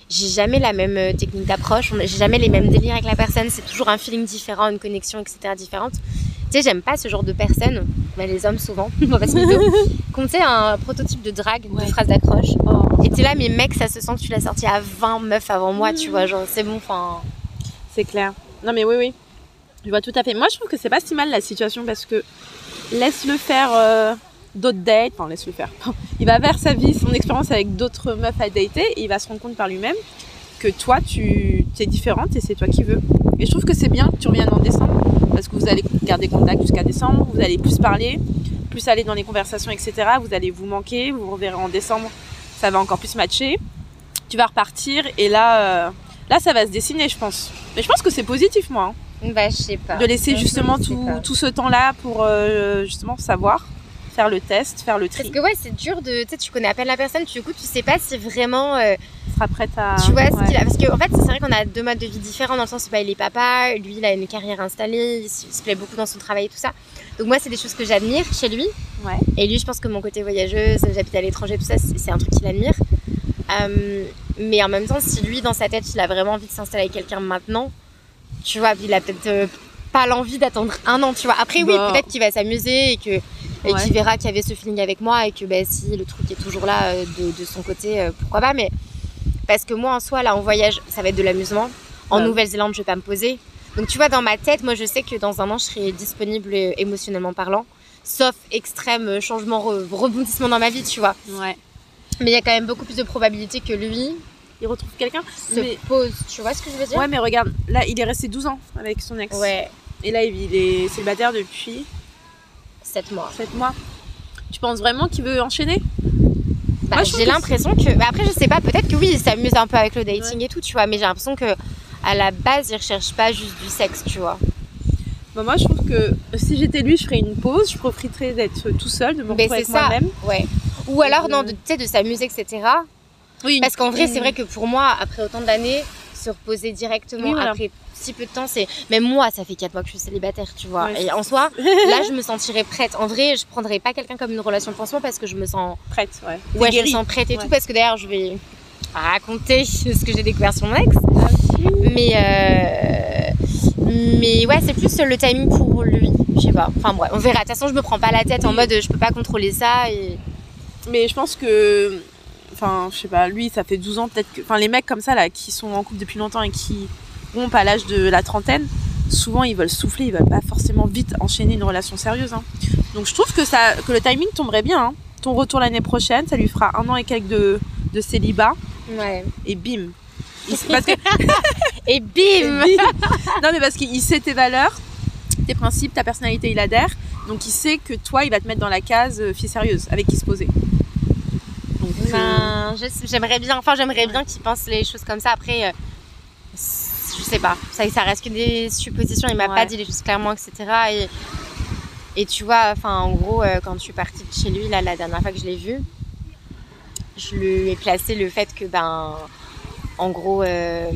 j'ai jamais la même euh, technique d'approche, j'ai jamais les mêmes délires avec la personne, c'est toujours un feeling différent, une connexion, etc. différente. Tu sais, j'aime pas ce genre de personnes, mais les hommes souvent, on va pas se mytho, qu'on un prototype de drague, Ouais. de phrase d'accroche. Oh. Et t'es là, mais mec, ça se sent que tu l'as sorti à 20 meufs avant moi, tu vois, genre c'est bon, enfin. C'est clair. Non mais oui, oui. Je vois tout à fait. Moi, je trouve que c'est pas si mal la situation parce que laisse-le faire euh, d'autres dates. Enfin, laisse-le faire. Il va vers sa vie, son expérience avec d'autres meufs à dater et il va se rendre compte par lui-même que toi, tu es différente et c'est toi qui veux. Et je trouve que c'est bien que tu reviennes en décembre parce que vous allez garder contact jusqu'à décembre, vous allez plus parler, plus aller dans les conversations, etc. Vous allez vous manquer, vous reverrez en décembre, ça va encore plus matcher. Tu vas repartir et là, euh, là, ça va se dessiner, je pense. Mais je pense que c'est positif, moi. hein Bah, je sais pas. de laisser justement tout, tout ce temps-là pour euh, justement savoir, faire le test, faire le tri, Parce que ouais, c'est dur de. Tu sais, tu connais à peine la personne, du coup, tu sais pas si vraiment. euh, sera prête à. Tu vois ce ouais. qu'il a Parce qu'en fait, c'est vrai qu'on a deux modes de vie différents dans le sens où bah, il est papa, lui il a une carrière installée, il se il plaît beaucoup dans son travail et tout ça. Donc moi, c'est des choses que j'admire chez lui. Ouais. Et lui, je pense que mon côté voyageuse, j'habite à l'étranger, tout ça, c'est c'est un truc qu'il admire. Euh, mais en même temps, si lui, dans sa tête, il a vraiment envie de s'installer avec quelqu'un maintenant, tu vois, il a peut-être euh, pas l'envie d'attendre un an, tu vois. Après, oui, Bah. peut-être qu'il va s'amuser et que et Ouais. qu'il verra qu'il y avait ce feeling avec moi et que bah, si le truc est toujours là euh, de, de son côté, euh, pourquoi pas. Mais parce que moi, en soi, là, en voyage, ça va être de l'amusement. En Ouais. Nouvelle-Zélande, je vais pas me poser. Donc tu vois, dans ma tête, moi je sais que dans un an, je serai disponible émotionnellement parlant. Sauf extrême changement, re- rebondissement dans ma vie, tu vois. Ouais. Mais il y a quand même beaucoup plus de probabilités que lui Il retrouve quelqu'un se Mais- pose. Tu vois ce que je veux dire? Ouais, mais regarde, là, il est resté 12 ans avec son ex. Ouais, Et là, il est célibataire depuis 7 mois. 7 mois. Tu penses vraiment qu'il veut enchaîner? Bah, j'ai l'impression que. bah, après, je sais pas, peut-être que oui, il s'amuse un peu avec le dating et tout, tu vois. Mais j'ai l'impression que à la base, il recherche pas juste du sexe, tu vois. Bah, Moi, je trouve que si j'étais lui, je ferais une pause. Je profiterais d'être tout seul, de me Mais retrouver c'est avec ça. moi-même. Ouais. Ou alors, Euh, non, de- de s'amuser, etc. Oui. Parce qu'en vrai, c'est vrai que pour moi, après autant d'années, se reposer directement Oui, voilà. après si peu de temps, c'est. Même moi, ça fait 4 mois que je suis célibataire, tu vois. Ouais, et en soi, là, je me sentirais prête. En vrai, je prendrais pas quelqu'un comme une relation de pansement parce que je me sens. prête, ouais. Je me sens prête et Ouais. tout. Parce que d'ailleurs, je vais raconter ce que j'ai découvert sur mon ex. Mais. euh, Mais ouais, c'est plus le timing pour lui. Je sais pas. Enfin, bref, on verra. De toute façon, je me prends pas la tête en mode je peux pas contrôler ça. Et... Mais je pense que. Enfin, je sais pas, lui, ça fait 12 ans, peut-être que. Enfin, les mecs comme ça, là, qui sont en couple depuis longtemps et qui rompent à l'âge de la trentaine, souvent, ils veulent souffler, ils veulent pas forcément vite enchaîner une relation sérieuse. hein. Donc, je trouve que, ça, que le timing tomberait bien. hein. Ton retour l'année prochaine, ça lui fera un an et quelques de, de célibat, Ouais. et bim. Il- parce que Et bim non mais parce qu'il sait tes valeurs, tes principes, ta personnalité, il adhère. Donc il sait que toi, il va te mettre dans la case euh, fille sérieuse, avec qui se poser. Ben, j'aimerais bien, enfin j'aimerais bien qu'ils pensent les choses comme ça. Après, euh, je sais pas, ça, ça reste que des suppositions. Il m'a Ouais. pas dit les choses clairement, etc. Et, et tu vois, enfin en gros, euh, quand je suis partie de chez lui là la dernière fois que je l'ai vu, je lui ai placé le fait que ben, en gros, euh,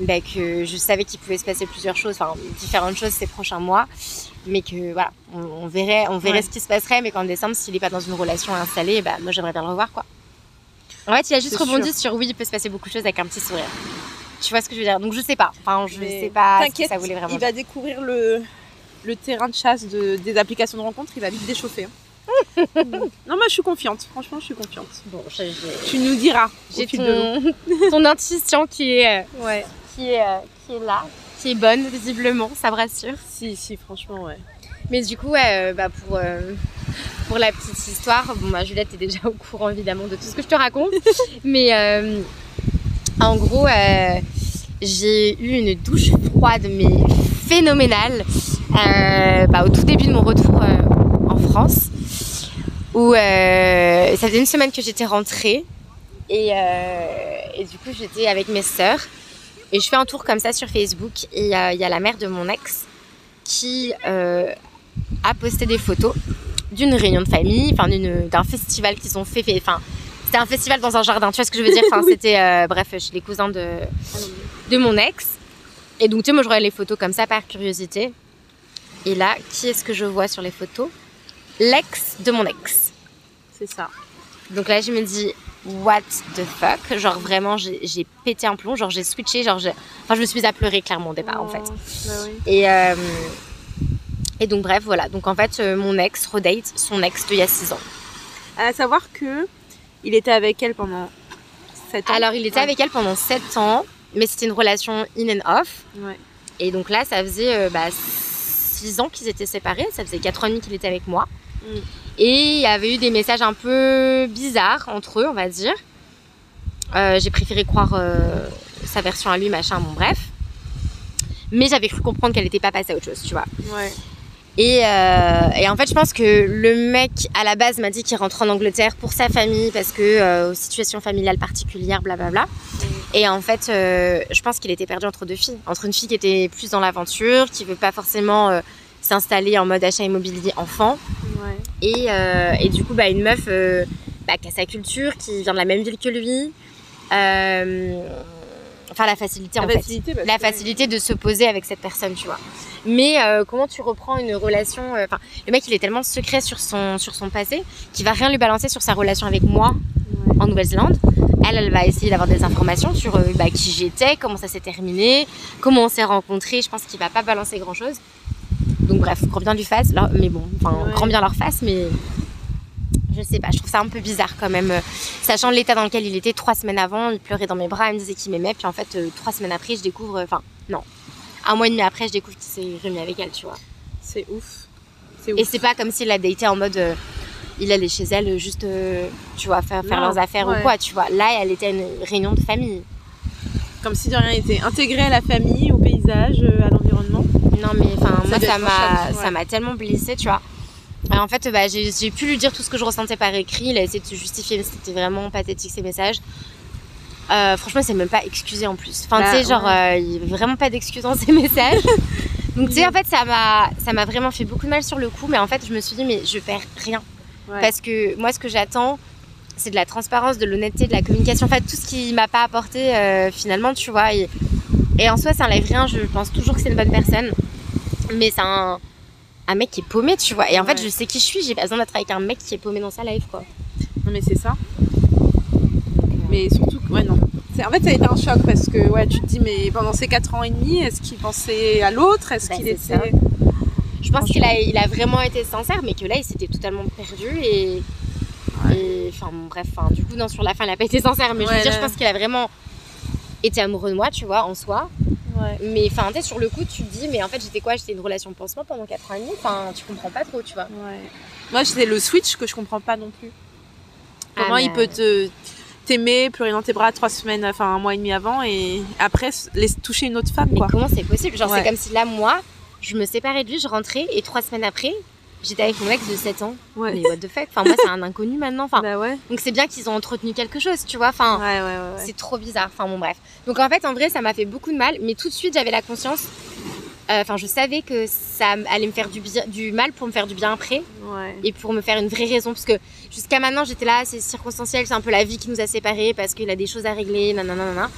ben, que je savais qu'il pouvait se passer plusieurs choses, enfin différentes choses ces prochains mois. Mais que voilà, on, on verrait, on verrait Ouais. ce qui se passerait, mais qu'en décembre, s'il est pas dans une relation installée, bah, moi j'aimerais bien le revoir quoi. En fait, il a juste rebondi sur oui, il peut se passer beaucoup de choses avec un petit sourire. Tu vois ce que je veux dire? Donc je sais pas. Enfin, je mais sais pas ce que ça voulait vraiment il va découvrir le, le terrain de chasse de, des applications de rencontre, il va vite déchauffer. hein. non, moi je suis confiante, franchement je suis confiante. Bon, Tu nous diras j'ai ton, ton intuition qui est, euh, Ouais. qui, est, euh, qui est là, qui est bonne visiblement, ça me rassure. Si, si, franchement, ouais. Mais du coup, ouais, euh, bah pour, euh, pour la petite histoire, bon, bah, Juliette est déjà au courant évidemment de tout ce que je te raconte. mais euh, en gros, j'ai eu une douche froide, mais phénoménale, bah, au tout début de mon retour en France. Où euh, ça faisait une semaine que j'étais rentrée. Et, euh, et du coup, j'étais avec mes sœurs. Et je fais un tour comme ça sur Facebook. Et euh, il y a la mère de mon ex qui a posté des photos d'une réunion de famille, enfin d'un festival qu'ils ont fait. Enfin, c'était un festival dans un jardin, tu vois ce que je veux dire? Enfin, c'était euh, bref chez les cousins de, de mon ex. Et donc, tu sais, moi je regarde les photos comme ça par curiosité. Et là, qui est-ce que je vois sur les photos? L'ex de mon ex. C'est ça. Donc là, je me dis, what the fuck? Genre vraiment, j'ai pété un plomb, genre j'ai switché, genre j'ai- enfin, je me suis à pleurer clairement au départ en fait. Bah oui. Et, euh, et donc bref, voilà. Donc en fait, euh, mon ex redate son ex d'il y a 6 ans. À savoir que il était avec elle pendant 7 ans. Alors il était Ouais. avec elle pendant 7 ans, mais c'était une relation in and off. Ouais. Et donc là, ça faisait euh, bah, 6 ans qu'ils étaient séparés, ça faisait 4 ans et demi qu'il était avec moi. Mm. Et il y avait eu des messages un peu bizarres entre eux, on va dire. Euh, J'ai préféré croire euh, sa version à lui, machin, bon bref. Mais j'avais cru comprendre qu'elle n'était pas passée à autre chose, tu vois. Ouais. Et, euh, et en fait, je pense que le mec, à la base, m'a dit qu'il rentre en Angleterre pour sa famille parce que euh, situation familiale particulière, blablabla. Et en fait, euh, je pense qu'il était perdu entre deux filles. Entre une fille qui était plus dans l'aventure, qui veut pas forcément euh, s'installer en mode achat immobilier enfant. Ouais. Et, et du coup, bah, une meuf bah, qui a sa culture, qui vient de la même ville que lui. Enfin, la facilité, en La fait facilité, parce la que- facilité de se poser avec cette personne, tu vois. Mais euh, comment tu reprends une relation euh, Enfin, le mec, il est tellement secret sur son sur son passé qu'il va rien lui balancer sur sa relation avec moi Ouais. en Nouvelle-Zélande. Elle, elle va essayer d'avoir des informations sur euh, bah, qui j'étais, comment ça s'est terminé, comment on s'est rencontrés. Je pense qu'il va pas balancer grand chose. Donc bref, grand bien lui fasse. Mais bon, enfin, Ouais. grand bien leur face, mais je sais pas. Je trouve ça un peu bizarre quand même, euh, sachant l'état dans lequel il était trois semaines avant. Il pleurait dans mes bras, il me disait qu'il m'aimait, puis en fait, euh, trois semaines après, je découvre. Enfin, non. un mois et demi après, je découvre qu'il s'est remis avec elle, tu vois. C'est ouf. Et c'est pas comme s'il l'a daté en mode. euh, il allait chez elle juste, euh, tu vois, faire, faire Non, leurs affaires ouais. ou quoi, tu vois. Là, elle était à une réunion de famille. Comme si de rien n'était. Intégré à la famille, au paysage, à l'environnement. Non, mais enfin, moi, ça m'a, ouais. ça m'a tellement blessée, tu vois. Et en fait, bah, j'ai, pu lui dire tout ce que je ressentais par écrit. Il a essayé de se justifier, mais c'était vraiment pathétique ces messages. Euh, franchement, il s'est même pas excusé en plus. Enfin, Bah, tu sais, genre, euh, il y avait vraiment pas d'excuses dans ses messages. Donc, tu sais, en fait, ça m'a, ça m'a vraiment fait beaucoup de mal sur le coup. Mais en fait, je me suis dit, mais je perds rien. Ouais. Parce que moi, ce que j'attends, c'est de la transparence, de l'honnêteté, de la communication. En fait, tout ce qui m'a pas apporté, euh, finalement, tu vois. Et, et en soi, ça enlève rien. Je pense toujours que c'est une bonne personne. Mais c'est un, un mec qui est paumé, tu vois. Et en fait, je sais qui je suis. J'ai pas besoin d'être avec un mec qui est paumé dans sa life, quoi. Non, mais c'est ça. Mais surtout, que- ouais, non. En fait, ça a été un choc parce que, ouais, tu te dis, mais pendant ces 4 ans et demi, est-ce qu'il pensait à l'autre? Est-ce Bah, qu'il c'est était. Je pense qu'il a, il a vraiment été sincère, mais que là, il s'était totalement perdu. Et. et- Enfin, bon, bref. Enfin, du coup, non, sur la fin, il a pas été sincère. Mais je veux dire, là- je pense qu'il a vraiment été amoureux de moi, tu vois, en soi. Ouais. Mais enfin, tu sur le coup, tu te dis, mais en fait, j'étais quoi? J'étais une relation de pansement pendant 4 ans et demi? Enfin, tu comprends pas trop, tu vois. Ouais. Moi, c'est le switch que je comprends pas non plus. Comment Ah, il mais- peut te t'aimer, pleurer dans tes bras trois semaines, enfin un mois et demi avant, et après laisser toucher une autre femme, Mais quoi. comment c'est possible? Genre, Ouais. c'est comme si là, moi, je me séparais de lui, je rentrais, et trois semaines après, j'étais avec mon ex de 7 ans. Ouais. Mais what the fuck? Enfin, moi, c'est un inconnu maintenant. Enfin, Bah ouais. donc c'est bien qu'ils ont entretenu quelque chose, tu vois. Enfin, Ouais, ouais, c'est trop bizarre. Enfin, bon, bref. Donc, en fait, en vrai, ça m'a fait beaucoup de mal, mais tout de suite, j'avais la conscience. euh, Enfin, je savais que ça allait me faire du, bien, du mal pour me faire du bien après Ouais. et pour me faire une vraie raison. Parce que jusqu'à maintenant, j'étais là, c'est circonstanciel, c'est un peu la vie qui nous a séparés parce qu'il a des choses à régler, nanana.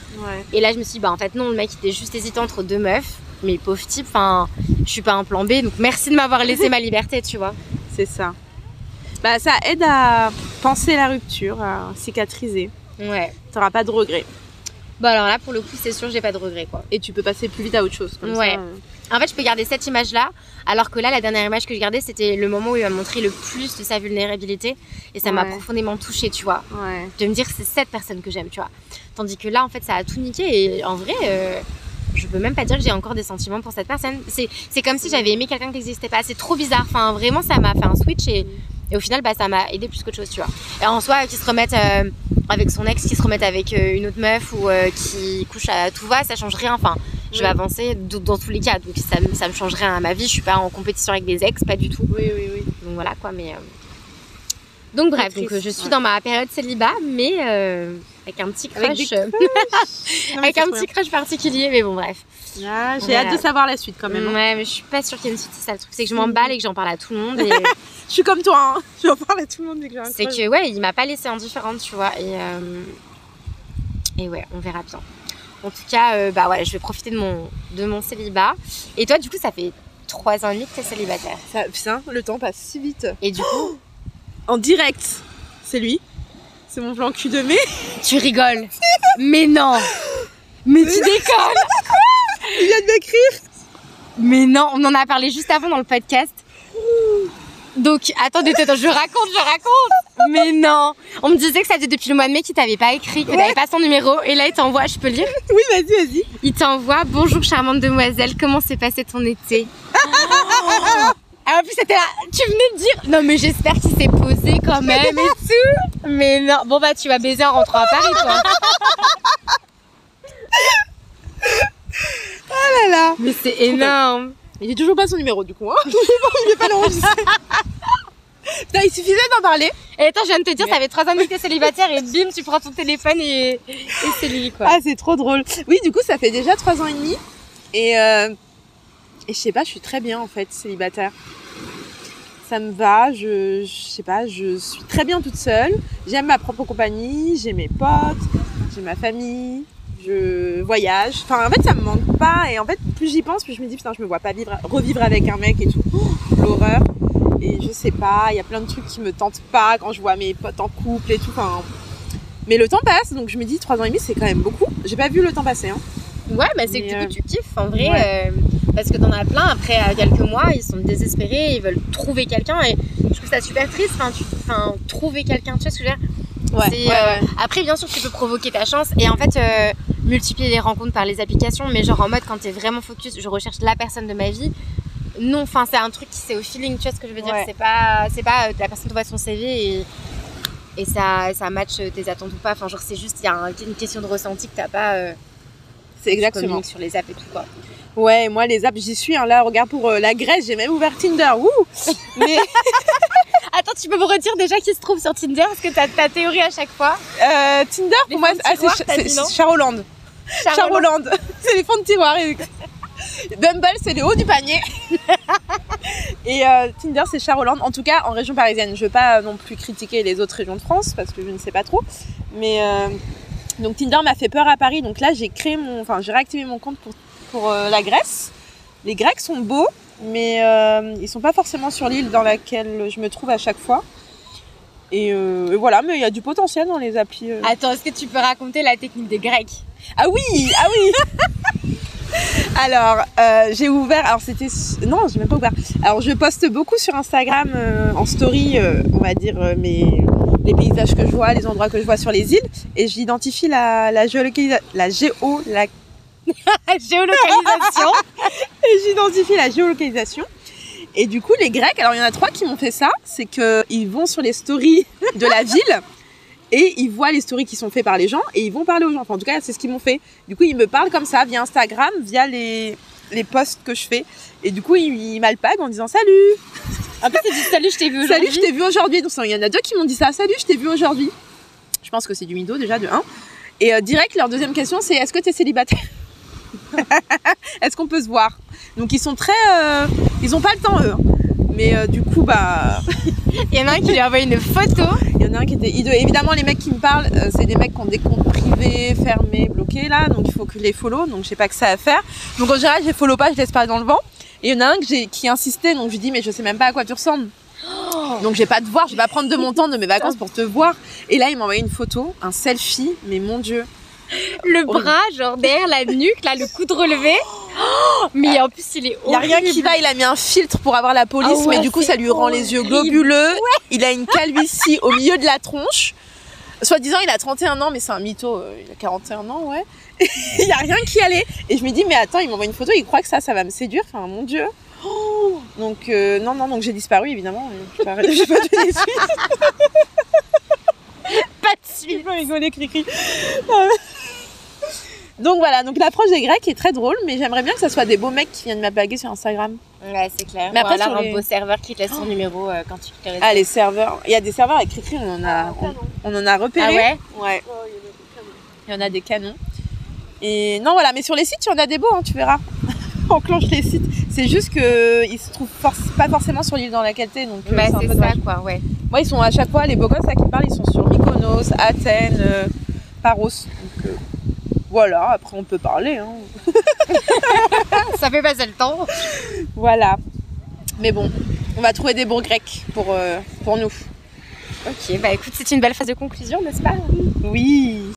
Et là, je me suis dit, bah en fait, non, le mec, il était juste hésitant entre deux meufs. Mais pauvre type, enfin, je suis pas un plan B, donc merci de m'avoir laissé ma liberté, tu vois. C'est ça. Bah ça aide à penser la rupture, à cicatriser. Ouais. T'auras pas de regrets. Bon, alors là, pour le coup, c'est sûr, j'ai pas de regrets, quoi. Et tu peux passer plus vite à autre chose. Comme Ouais. ça, euh. En fait, je peux garder cette image-là, alors que là, la dernière image que je gardais, c'était le moment où il m'a montré le plus de sa vulnérabilité. Et ça m'a profondément touchée, tu vois. Ouais. De me dire, c'est cette personne que j'aime, tu vois. Tandis que là, en fait, ça a tout niqué. Et en vrai, euh, je peux même pas dire que j'ai encore des sentiments pour cette personne. C'est c'est comme si j'avais aimé quelqu'un qui n'existait pas. C'est trop bizarre. Enfin, vraiment, ça m'a fait un switch et, et au final, bah, ça m'a aidé plus qu'autre chose, tu vois. Et en soi, qu'il se remette euh, avec son ex, qu'il se remette avec euh, une autre meuf ou euh, qui couche à tout va, ça change rien. Enfin, je vais Oui. avancer dans tous les cas. Donc, ça, ça me change rien à ma vie. Je suis pas en compétition avec des ex, pas du tout. Oui, oui, oui. Donc voilà quoi, mais. euh, Donc bref, donc, je suis ouais. dans ma période célibat, mais avec un petit crush. Avec un petit crush particulier, mais bon, bref. Ah, J'ai hâte de savoir la suite quand même. hein. Ouais, mais je suis pas sûre qu'il y ait une suite, c'est ça le truc. C'est que je m'emballe et que j'en parle à tout le monde. Et Je suis comme toi, hein. je vais en parler à tout le monde dès que j'ai un c'est que, ouais, il m'a pas laissé indifférente, tu vois. Et, euh, et ouais, on verra bien. En tout cas, euh, bah ouais, je vais profiter de mon, de mon célibat. Et toi, du coup, ça fait trois ans et demi que t'es célibataire. Ça, putain, le temps passe si vite. Et du coup, En direct, c'est lui. C'est mon plan cul de mai. tu rigoles. mais non Mais tu décolles Il vient de m'écrire. Mais non, on en a parlé juste avant dans le podcast. Donc, attendez, attends, je raconte, je raconte. Mais non, on me disait que ça faisait depuis le mois de mai qu'il t'avait pas écrit, que t'avais pas son numéro. Et là, il t'envoie, je peux lire Oui, vas-y, vas-y. Il t'envoie Bonjour, charmante demoiselle, comment s'est passé ton été? Ah, en plus, c'était là, tu venais de dire Non, mais j'espère qu'il s'est posé quand même et tout. Mais non, bon, bah, tu vas baiser en rentrant à Paris, toi. Oh là là. Mais c'est énorme. Il est toujours pas son numéro du coup. Hein. il est pas l'enregistrer. Putain, il suffisait d'en parler. Et attends, je viens de te dire, ça fait trois ans que t'es célibataire et bim, tu prends ton téléphone et, et c'est lui, quoi. Ah, c'est trop drôle. Oui, du coup, ça fait déjà trois ans et demi. Et, euh, et je sais pas, je suis très bien en fait, célibataire. Ça me va, je, je sais pas, je suis très bien toute seule. J'aime ma propre compagnie, j'ai mes potes, j'ai ma famille, je voyage. Enfin, en fait, ça me manque pas. Et en fait, plus j'y pense, plus je me dis, putain, je me vois pas vivre, revivre avec un mec et tout. Oh, L'horreur. Et je sais pas, il y a plein de trucs qui me tentent pas quand je vois mes potes en couple et tout. Enfin, mais le temps passe, donc je me dis, trois ans et demi, c'est quand même beaucoup. J'ai pas vu le temps passer. Hein. Ouais, bah c'est que du euh, tu kiffes en vrai. euh, parce que t'en as plein, après à quelques mois, ils sont désespérés, ils veulent trouver quelqu'un et je trouve ça super triste. Enfin, tu, enfin trouver quelqu'un, tu vois ce que je veux dire? Ouais, C'est, ouais, euh, ouais. Après, bien sûr, tu peux provoquer ta chance et en fait, euh, multiplier les rencontres par les applications, mais genre en mode quand t'es vraiment focus, je recherche la personne de ma vie. Non, enfin, c'est un truc qui c'est au feeling, tu vois ce que je veux dire? C'est pas, c'est pas euh, la personne t'envoie son CV et, et ça, ça match tes attentes ou pas. Enfin, genre, c'est juste, il y a un- une question de ressenti que t'as pas. C'est exactement. sur les apps et tout quoi. Ouais, moi les apps, j'y suis. hein. Là, regarde pour euh, la Grèce, j'ai même ouvert Tinder. Wouh Mais Attends, tu peux me redire déjà qui se trouve sur Tinder parce que t'as ta théorie à chaque fois. euh, Tinder, Les pour moi, ah, c'est dit non c'est Charolande. Charolande. c'est les fonds de tiroir. et- Bumble, c'est le haut du panier. Et euh, Tinder, c'est Charolande. En tout cas, en région parisienne. Je veux pas non plus critiquer les autres régions de France parce que je ne sais pas trop. Mais euh, donc Tinder m'a fait peur à Paris. Donc là, j'ai créé mon, enfin, j'ai réactivé mon compte pour pour euh, la Grèce. Les Grecs sont beaux, mais euh, ils sont pas forcément sur l'île dans laquelle je me trouve à chaque fois. Et, euh, et voilà, mais il y a du potentiel dans les applis. euh. Attends, est-ce que tu peux raconter la technique des Grecs? Ah oui, ah oui. alors, euh, j'ai ouvert. Alors c'était non, j'ai même pas ouvert. Alors je poste beaucoup sur Instagram en story, on va dire mes les paysages que je vois, les endroits que je vois sur les îles, et j'identifie la la géolocalisa- la géo la Géolocalisation. et j'identifie la géolocalisation. Et du coup, les Grecs, alors il y en a trois qui m'ont fait ça, c'est que ils vont sur les stories de la ville et ils voient les stories qui sont faites par les gens et ils vont parler aux gens. Enfin, en tout cas, c'est ce qu'ils m'ont fait. Du coup, ils me parlent comme ça via Instagram, via les les posts que je fais. Et du coup, ils, ils m'alpaguent en disant salut, En plus, c'est du salut, je t'ai vu salut, aujourd'hui. je t'ai vu aujourd'hui. Donc il y en a deux qui m'ont dit ça, salut, je t'ai vu aujourd'hui. Je pense que c'est du mytho déjà de 1. Et euh, direct, leur deuxième question, c'est est-ce que tu es célibataire? Est-ce qu'on peut se voir? Donc ils sont très... euh, ils ont pas le temps eux. Mais euh, du coup, bah... Il y en a un qui lui a envoyé une photo. Il y en a un qui était hideux. Évidemment, les mecs qui me parlent, euh, c'est des mecs qui ont des comptes privés, fermés, bloqués là. Donc il faut que je les follow. Donc j'ai pas que ça à faire. Donc en général, je les follow pas, je laisse pas dans le vent. Et il y en a un que j'ai, qui insistait. Donc je lui dis, mais je sais même pas à quoi tu ressembles. Donc je vais pas te voir, je vais pas prendre de mon temps de mes vacances pour te voir. Et là, il m'a envoyé une photo, un selfie. Mais mon dieu. Le bras, genre derrière la nuque, là, le coude relevé. Oh, mais en plus, il est Il y a rien horrible. qui va, il a mis un filtre pour avoir la police, Ah ouais, mais du coup ça lui rend les yeux horrible. globuleux. Il a une calvitie au milieu de la tronche. Soit disant il a 31 ans, mais c'est un mytho, euh, il a 41 ans, ouais. il y a rien qui allait. Et je me dis, mais attends, il m'envoie une photo, il croit que ça, ça va me séduire. Enfin, mon dieu. Oh donc, euh, non, non, donc j'ai disparu, évidemment. Je pas, pas suite. pas de suite. Je cri-cri. Donc voilà, donc l'approche des Grecs est très drôle, mais j'aimerais bien que ça soit des beaux mecs qui viennent m'appelaguer sur Instagram. Ouais, c'est clair. Mais Ou après, alors sur un les- beau serveur qui te laisse son numéro euh, quand tu te Ah, les serveurs. Il y a des serveurs avec cri-cri, on en a, on, on en a repéré. Ah ouais Ouais. Il y en a des canons. Et non, voilà, mais sur les sites, il y en a des beaux, hein, tu verras. on clenche les sites. C'est juste que ils se trouvent pas forcément sur l'île dans laquelle t'es, donc Bah, c'est ça, dommage. quoi, ouais. Moi, ils sont à chaque fois, les beaux gosses à qui parlent, ils sont sur Mykonos, Athènes, euh, Paros. Donc euh, voilà, après on peut parler. Hein. Ça fait passer le temps. Voilà. Mais bon, on va trouver des bons grecs pour, euh, pour nous. Ok, bah écoute, c'est une belle phase de conclusion, n'est-ce pas? Oui.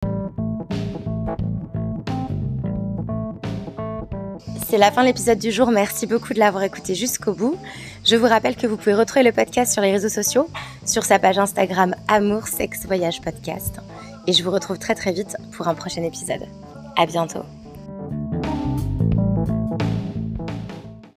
C'est la fin de l'épisode du jour. Merci beaucoup de l'avoir écouté jusqu'au bout. Je vous rappelle que vous pouvez retrouver le podcast sur les réseaux sociaux, sur sa page Instagram Amour, Sexe, Voyage Podcast. Et je vous retrouve très très vite pour un prochain épisode. À bientôt.